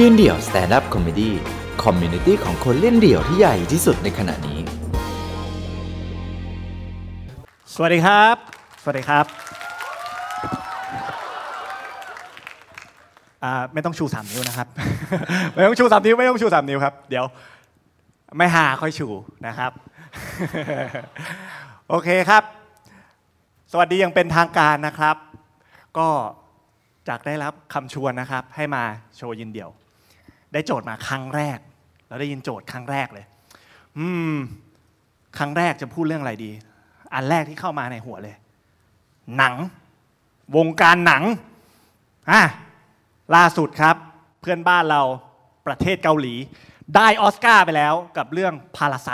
ยืนเดี่ยว stand-up comedy community ของคนเล่นเดี่ยวที่ใหญ่ที่สุดในขณะนี้ สวัสดีครับ สวัสดีครับอ่าไม่ต้องชูสามนิ้วนะครับ ไม่ต้องชูสามนิ้วไม่ต้องชูสามนิ้วครับ เดี๋ยวไม่ฮาค่อยชูนะครับ โอเคครับ สวัสดียังเป็นทางการนะครับ ก็จากได้รับคำชวนนะครับ ให้มาโชว์ยินเดี่ยว ได้โจทย์มาครั้งแรก เราได้ยินโจทย์ครั้งแรกเลย อืม ครั้งแรกจะพูดเรื่องอะไรดี อันแรกที่เข้ามาในหัวเลย หนัง วงการหนังอะล่าสุดครับ เพื่อนบ้านเราประเทศเกาหลี ได้ออสการ์ไปแล้วกับเรื่องพาราไซ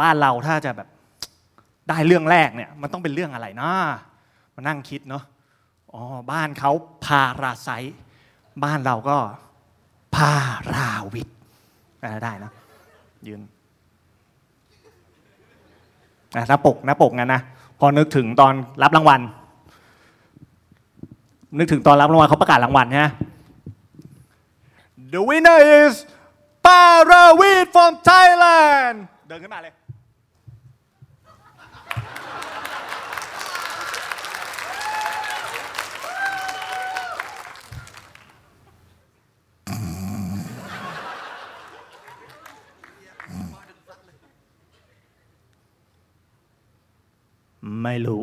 บ้านเราถ้าจะแบบได้เรื่องแรกเนี่ย มันต้องเป็นเรื่องอะไรนะมานั่งคิดเนาะอ๋อบ้านเขาพาราไซบ้านเราก็ พาราวิทได้นะยืนอะหน้าปกหน้าปกงั้นนะพอนึกถึงตอนรับรางวัล นึกถึงตอนรับรางวัลเขาประกาศรางวัลใช่ไหม The winner is Parawit from Thailand เดินขึ้นมาเลย ไม่รู้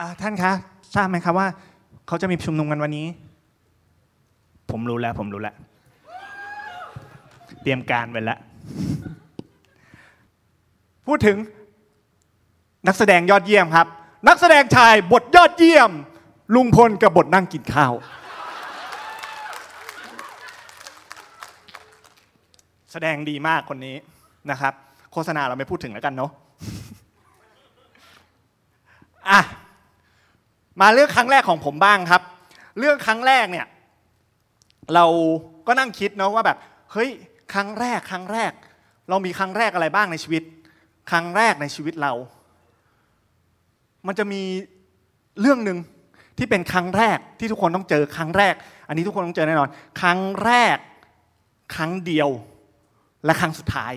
อ่าท่านคะทราบไหมครับว่า เขาจะมีชุมนุมกันวันนี้ ผมรู้แล้ว ผมรู้แล้ว เตรียมการไว้แล้ว พูดถึง นักแสดงยอดเยี่ยมครับ นักแสดงชายบทยอดเยี่ยม ลุงพลกับบทนั่งกินข้าว แสดงดีมากคนนี้นะครับ โฆษณาเราไม่พูดถึงแล้วกันเนาะอะมาเรื่องครั้งแรกของผมบ้างครับ เรื่องครั้งแรกเนี่ย เราก็นั่งคิดเนาะว่าแบบเฮ้ยครั้งแรก ครั้งแรก เรามีครั้งแรกอะไรบ้างในชีวิต ครั้งแรกในชีวิตเรา มันจะมีเรื่องหนึ่งที่เป็นครั้งแรกที่ทุกคนต้องเจอครั้งแรก อันนี้ทุกคนต้องเจอแน่นอน ครั้งแรก ครั้งเดียว และครั้งสุดท้าย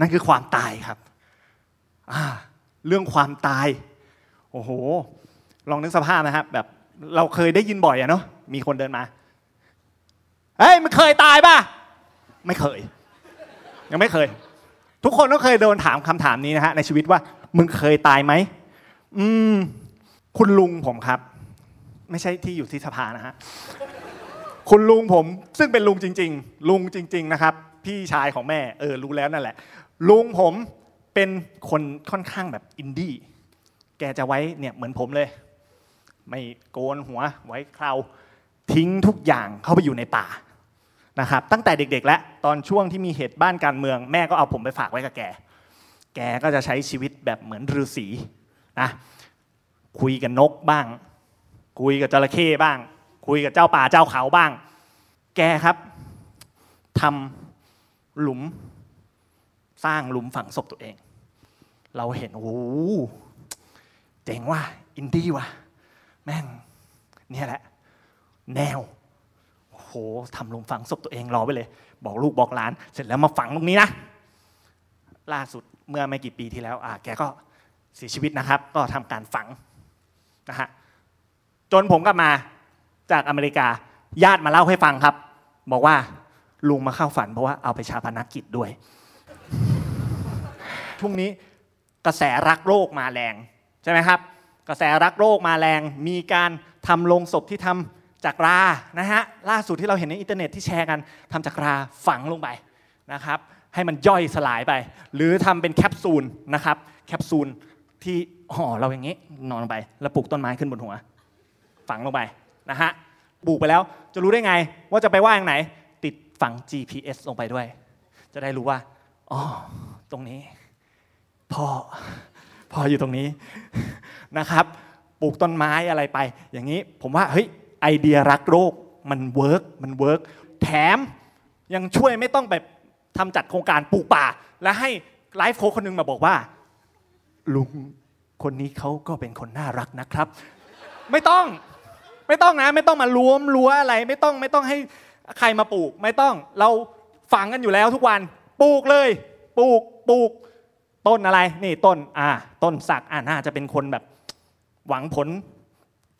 นั่นคือความตายครับเรื่องความตาย โอ้โห ลองนึกสภาพนะครับ แบบเราเคยได้ยินบ่อยอะเนาะมีคนเดินมาเฮ้ยมันเคยตายป่ะ ไม่เคย ยังไม่เคย ทุกคนก็เคยโดนถามคำถามนี้นะฮะในชีวิตว่ามึงเคยตายไหมอืม คุณลุงผมครับ ไม่ใช่ที่อยู่ที่สภานะฮะคุณลุงผมซึ่งเป็นลุงจริง ๆ ลุงจริง ๆ นะครับ พี่ชายของแม่เออรู้แล้วนั่นแหละ ลุงผมเป็นคนค่อนข้างแบบอินดี้ แกจะไว้เนี่ยเหมือนผมเลย ไม่โกนหัวไว้เคราทิ้งทุกอย่างเข้าไปอยู่ในป่านะครับตั้งแต่เด็กๆ แล้วตอนช่วงที่มีเหตุบ้านการเมือง แม่ก็เอาผมไปฝากไว้กับแก แกก็จะใช้ชีวิตแบบเหมือนฤาษีนะคุยกับนกบ้าง คุยกับจระเข้บ้าง คุยกับเจ้าป่าเจ้าเขาบ้าง แกครับทำหลุม สร้างลุมฝังศพตัวเอง เราเห็นโอ้โหเจ๋งว่ะอินดี้ว่ะแม่งเนี่ยแหละ แนวโอ้โหทำลุมฝังศพตัวเองรอไปเลย บอกลูกบอกหลาน เสร็จแล้วมาฝังตรงนี้นะ ล่าสุดเมื่อไม่กี่ปีที่แล้วอ่าแกก็เสียชีวิตนะครับ ก็ทำการฝังนะฮะจนผมกลับมาจากอเมริกาญาติมาเล่าให้ฟังครับ บอกว่าลุงมาเข้าฝันเพราะว่าเอาไปชาปนกิจด้วย ช่วงนี้กระแสรักโลกมาแรงใช่ไหมครับ กระแสรักโลกมาแรง มีการทำโลงศพที่ทำจากรานะฮะล่าสุดที่เราเห็นในอินเทอร์เน็ตที่แชร์กันทำจากราฝังลงไปนะครับ ให้มันย่อยสลายไป หรือทำเป็นแคปซูลนะครับแคปซูลที่ห่อเราอย่างนี้นอนลงไป แล้วปลูกต้นไม้ขึ้นบนหัว ฝังลงไปนะฮะปลูกไปแล้วจะรู้ได้ไง ว่าจะไปว่าอย่างไหน ติดฝัง GPS ลงไปด้วย จะได้รู้ว่าอ๋อตรงนี้ พ่อพ่ออยู่ตรงนี้นะครับ ปลูกต้นไม้อะไรไป อย่างนี้ผมว่าเฮ้ยไอเดียรักโลกมัน work มัน work แถมยังช่วยไม่ต้องแบบทำจัดโครงการปลูกป่า และให้ life coach คนหนึงมาบอกว่า ลุงคนนี้เขาก็เป็นคนน่ารักนะครับ ไม่ต้องไม่ต้องนะ ไม่ต้องมาล้วมรั้วอะไร ไม่ต้องไม่ต้องให้ใครมาปลูก ไม่ต้องเราฝังกันอยู่แล้วทุกวันปลูกเลย ปลูกปลูก ต้นอะไรนี่ต้นอ่าต้นสักอ่าน่าจะเป็นคนแบบหวังผล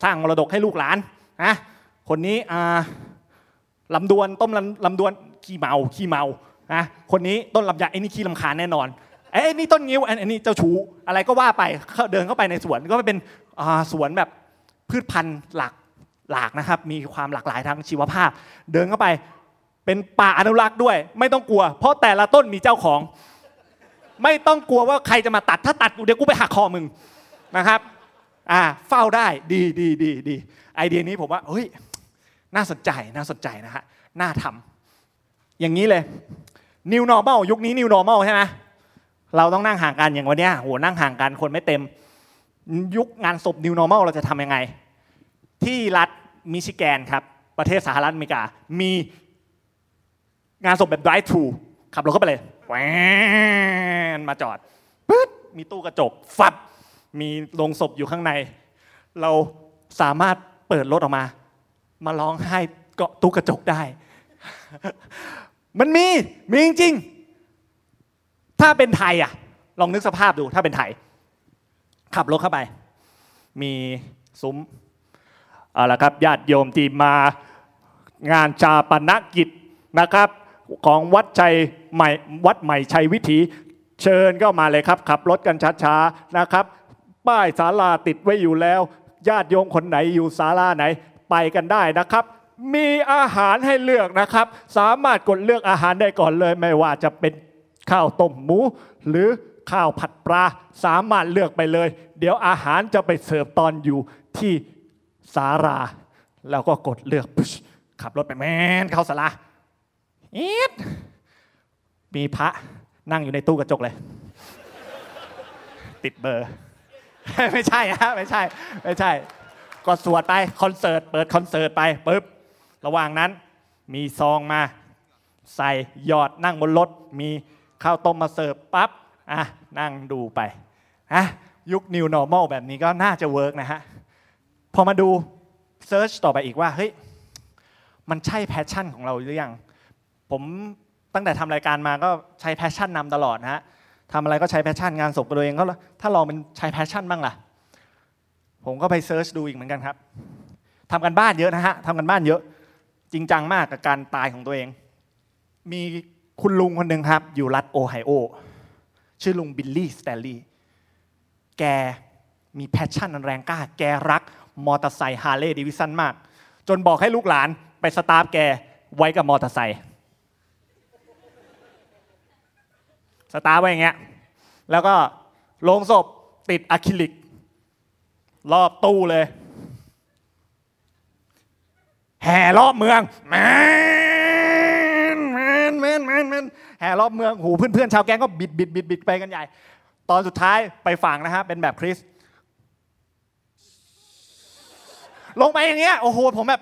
สร้างมรดกให้ลูกหลานนะคนนี้อ่าลำดวนต้นลำลำดวนขี้เมาขี้เมานะคนนี้ต้นลำไยไอ้นี่ขี้ลำคาญแน่นอนไอ้นี่ต้นงิ้วอันอันนี้เจ้าชูอะไรก็ว่าไปเดินเข้าไปในสวนก็เป็นสวนแบบพืชพันธุ์หลากหลากนะครับ มีความหลากหลายทางชีวภาพ เดินเข้าไปเป็นป่าอนุรักษ์ด้วย ไม่ต้องกลัว เพราะแต่ละต้นมีเจ้าของ ไม่ต้องกลัวว่าใครจะมาตัดถ้าตัดกูเดี๋ยวกูไปหักคอมึงนะครับอ่าเฝ้าได้ดีดีดีดีไอเดียนี้ผมว่าเฮ้ยน่าสนใจน่าสนใจนะฮะน่าทำอย่างนี้เลย new normal ยุคนี้ new normal ใช่ไหมเราต้องนั่งห่างกันอย่างวันเนี้ยโหนั่งห่างกันคนไม่เต็ม ยุคงานศพ new normal เราจะทำยังไง ที่รัฐมิชิแกนครับประเทศสหรัฐอเมริกา มีงานศพแบบ drive thru ขับรถเข้าไปเลย แหวนมาจอดปึ๊ดมีตู้กระจกฟับ มีโลงศพอยู่ข้างใน เราสามารถเปิดรถออกมา มาร้องไห้เกาะตู้กระจกได้ มันมี มีจริงๆ ถ้าเป็นไทยอะ ลองนึกสภาพดูถ้าเป็นไทย ขับรถเข้าไป มีซุ้มเอาละครับญาติโยมที่มางานชาปนกิจนะครับ ของวัดชัย ใหม่วัดใหม่ชัยวิถี เชิญก็มาเลยครับ ขับรถกันช้าๆนะครับ ป้ายศาลาติดไว้อยู่แล้ว ญาติโยมคนไหนอยู่ศาลาไหนไปกันได้นะครับ มีอาหารให้เลือกนะครับ สามารถกดเลือกอาหารได้ก่อนเลย ไม่ว่าจะเป็นข้าวต้มหมู หรือข้าวผัดปลาสามารถเลือกไปเลย เดี๋ยวอาหารจะไปเสิร์ฟตอนอยู่ที่ศาลาแล้วก็กดเลือก ขับรถไปแมนเข้าศาลาอีด มีพระนั่งอยู่ในตู้กระจกเลย ติดเบอร์ ไม่ใช่ฮะไม่ใช่ ไม่ใช่ ก็สวดไปคอนเสิร์ตเปิดคอนเสิร์ตไปปุ๊บระหว่างนั้นมีซองมา ใส่จอดนั่งบนรถ มีข้าวต้มมาเสิร์ฟปั๊บอะนั่งดูไปอะยุค New Normal แบบนี้ก็น่าจะ work นะฮะ พอมาดู search ต่อไปอีกว่า เฮ้ย มันใช่ passion ของเราหรือยัง ผม ตั้งแต่ทำรายการมาก็ใช้ passion นำตลอดนะฮะทำอะไรก็ใช้ passion งานศพตัวเองก็ถ้าลองเป็นใช้ passion บ้างล่ะ ผมก็ไป search ดูอีกเหมือนกันครับทำกันบ้านเยอะนะฮะทำกันบ้านเยอะ จริงจังมากกับการตายของตัวเอง มีคุณลุงคนหนึ่งครับ อยู่รัฐโอไฮโอ ชื่อลุงบิลลี่สแตนลีย์แกมี passion อันแรงกล้า แกรักมอเตอร์ไซค์ Harley-Davidson มาก จนบอกให้ลูกหลานไป stuff แกไว้กับมอเตอร์ไซค์ stuff ไว้อย่างเงี้ยแล้วก็โลงศพติดอะคริลิก รอบตู้เลย แห่รอบเมืองแมนแมนแมนแมนแมนแห่รอบเมืองหูเพื่อนๆชาวแก๊งก็บิดบิดบิดบิดไปกันใหญ่ ตอนสุดท้ายไปฝังนะฮะเป็นแบบคริสลงไปอย่างเงี้ยโอ้โหผมแบบ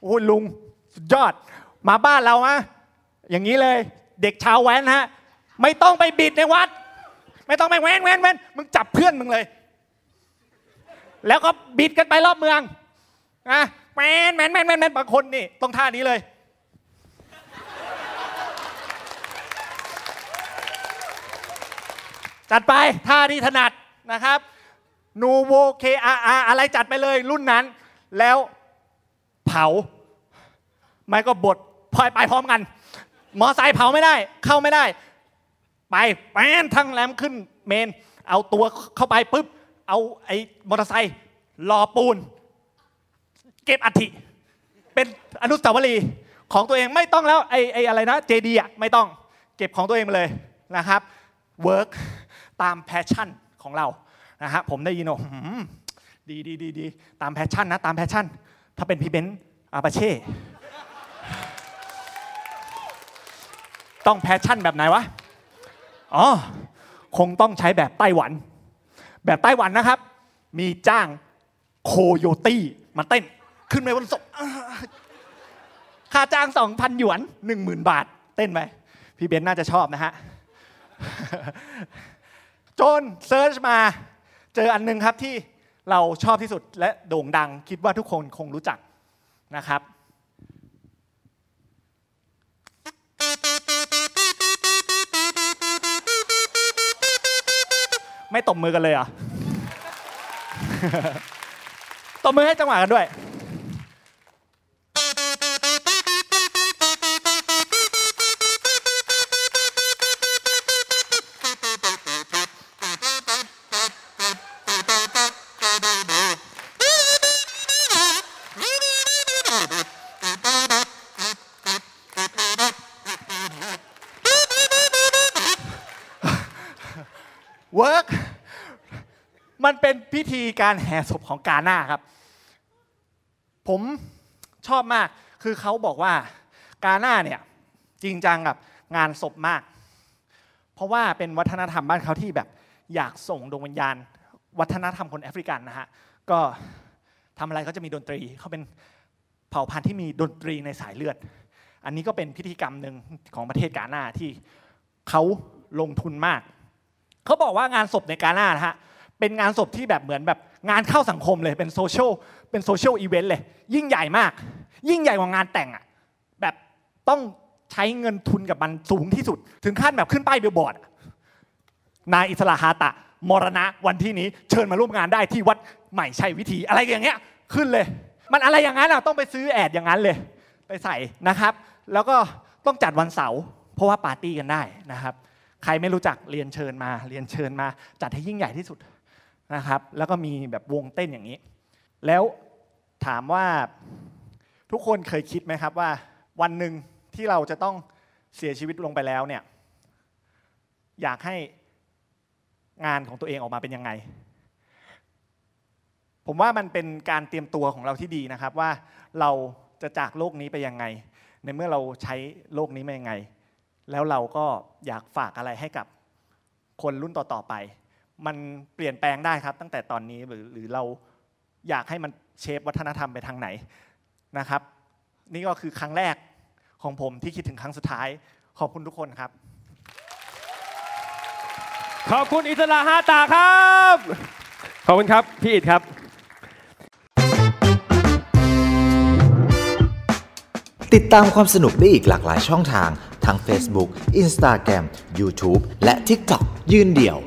โอ้โหลุงสุดยอดมาบ้านเรามะอย่างนี้เลย เด็กชาวแว้นฮะ ไม่ต้องไปบิดในวัด ไม่ต้องไปแว้นแว้นแว้นมึงจับเพื่อนมึงเลย แล้วก็บิดกันไปรอบเมืองนะแมนแมนแมนแมนแมนบางคนนี่ต้องท่านี้เลยจัดไปท่าที่ถนัดนะครับนูโวเคอาอะไรจัดไปเลยรุ่นนั้น แล้วเผา ไม่ก็บดพลอยไปพร้อมกัน มอไซค์เผาไม่ได้ เข้าไม่ได้ ไปแป้นทั้งแรมขึ้นเมน เอาตัวเข้าไปปุ๊บ เอาไอ้มอเตอร์ไซค์รอปูน เก็บอัฐิเป็นอนุสาวรีย์ของตัวเองไม่ต้องแล้วไอ้ไอ้อะไรนะเจดีอะไม่ต้องเก็บของตัวเองมาเลยนะครับเวิร์กตามแพชชั่นของเรานะฮะผมได้ยินว่าดีดีดีดีตามแพชชั่นนะตามแพชชั่น ถ้าเป็นพี่เบนซ์อาปาเช่ต้อง passion แบบไหนวะ อ๋อคงต้องใช้แบบไต้หวัน แบบไต้หวันนะครับ มีจ้างโคโยตี้มาเต้น ขึ้นไปบนศพค่าจ้างสองพันหยวนหนึ่งหมื่นบาท เต้นไปพี่เบนน่าจะชอบนะฮะจน search มา เจออันหนึงครับที่เราชอบที่สุดและโด่งดังคิดว่าทุกคนคงรู้จักนะครับ ไม่ตบมือกันเลยอะ ตบมือให้จังหวะกันด้วย พิธีการแห่ศพของกาหน้าครับ ผมชอบมากคือเขาบอกว่ากาหน้าเนี่ยจริงจังกับงานศพมาก เพราะว่าเป็นวัฒนธรรมบ้านเขาที่แบบอยากส่งดวงวิญญาณ วัฒนธรรมคนแอฟริกันนะฮะก็ทำอะไรก็จะมีดนตรีเขาเป็นเผ่าพันธุ์ที่มีดนตรีในสายเลือด อันนี้ก็เป็นพิธีกรรมหนึ่งของประเทศกาหน้าที่เขาลงทุนมาก เขาบอกว่างานศพในกาหน้านะฮะ เป็นงานศพที่แบบเหมือนแบบงานเข้าสังคมเลยเป็นโซเชียลเป็น social event เลย ยิ่งใหญ่มาก ยิ่งใหญ่กว่างานแต่งอะแบบต้องใช้เงินทุนกับมันสูงที่สุด ถึงขั้นแบบขึ้นป้ายบิลบอร์ดนายอิสระฮาตะ มรณะวันที่นี้เชิญมาร่วมงานได้ที่วัดใหม่ชัยวิธีอะไรอย่างเงี้ยขึ้นเลย มันอะไรอย่างนั้นอะต้องไปซื้อ ad อย่างนั้นเลย ไปใส่นะครับ แล้วก็ต้องจัดวันเสาร์เพราะว่าปาร์ตี้กันได้นะครับ ใครไม่รู้จักเรียนเชิญมา เรียนเชิญมา จัดให้ยิ่งใหญ่ที่สุด นะครับแล้วก็มีแบบวงเต้นอย่างนี้ แล้วถามว่าทุกคนเคยคิดไหมครับว่า วันหนึ่งที่เราจะต้องเสียชีวิตลงไปแล้วเนี่ยอยากให้งานของตัวเองออกมาเป็นยังไง ผมว่ามันเป็นการเตรียมตัวของเราที่ดีนะครับว่าเราจะจากโลกนี้ไปยังไง ในเมื่อเราใช้โลกนี้มายังไง แล้วเราก็อยากฝากอะไรให้กับคนรุ่นต่อๆไป มันเปลี่ยนแปลงได้ครับ ตั้งแต่ตอนนี้หรือหรือเราอยากให้มันเชฟวัฒนธรรมไปทางไหนนะครับ นี่ก็คือครั้งแรกของผมที่คิดถึงครั้งสุดท้ายขอบคุณทุกคนครับ ขอบคุณอิสระฮาตาครับ ขอบคุณครับ พี่อิดครับ ติดตามความสนุกได้อีกหลากหลายช่องทาง ทั้ง Facebook Instagram YouTube และ TikTok ยืนเดี่ยว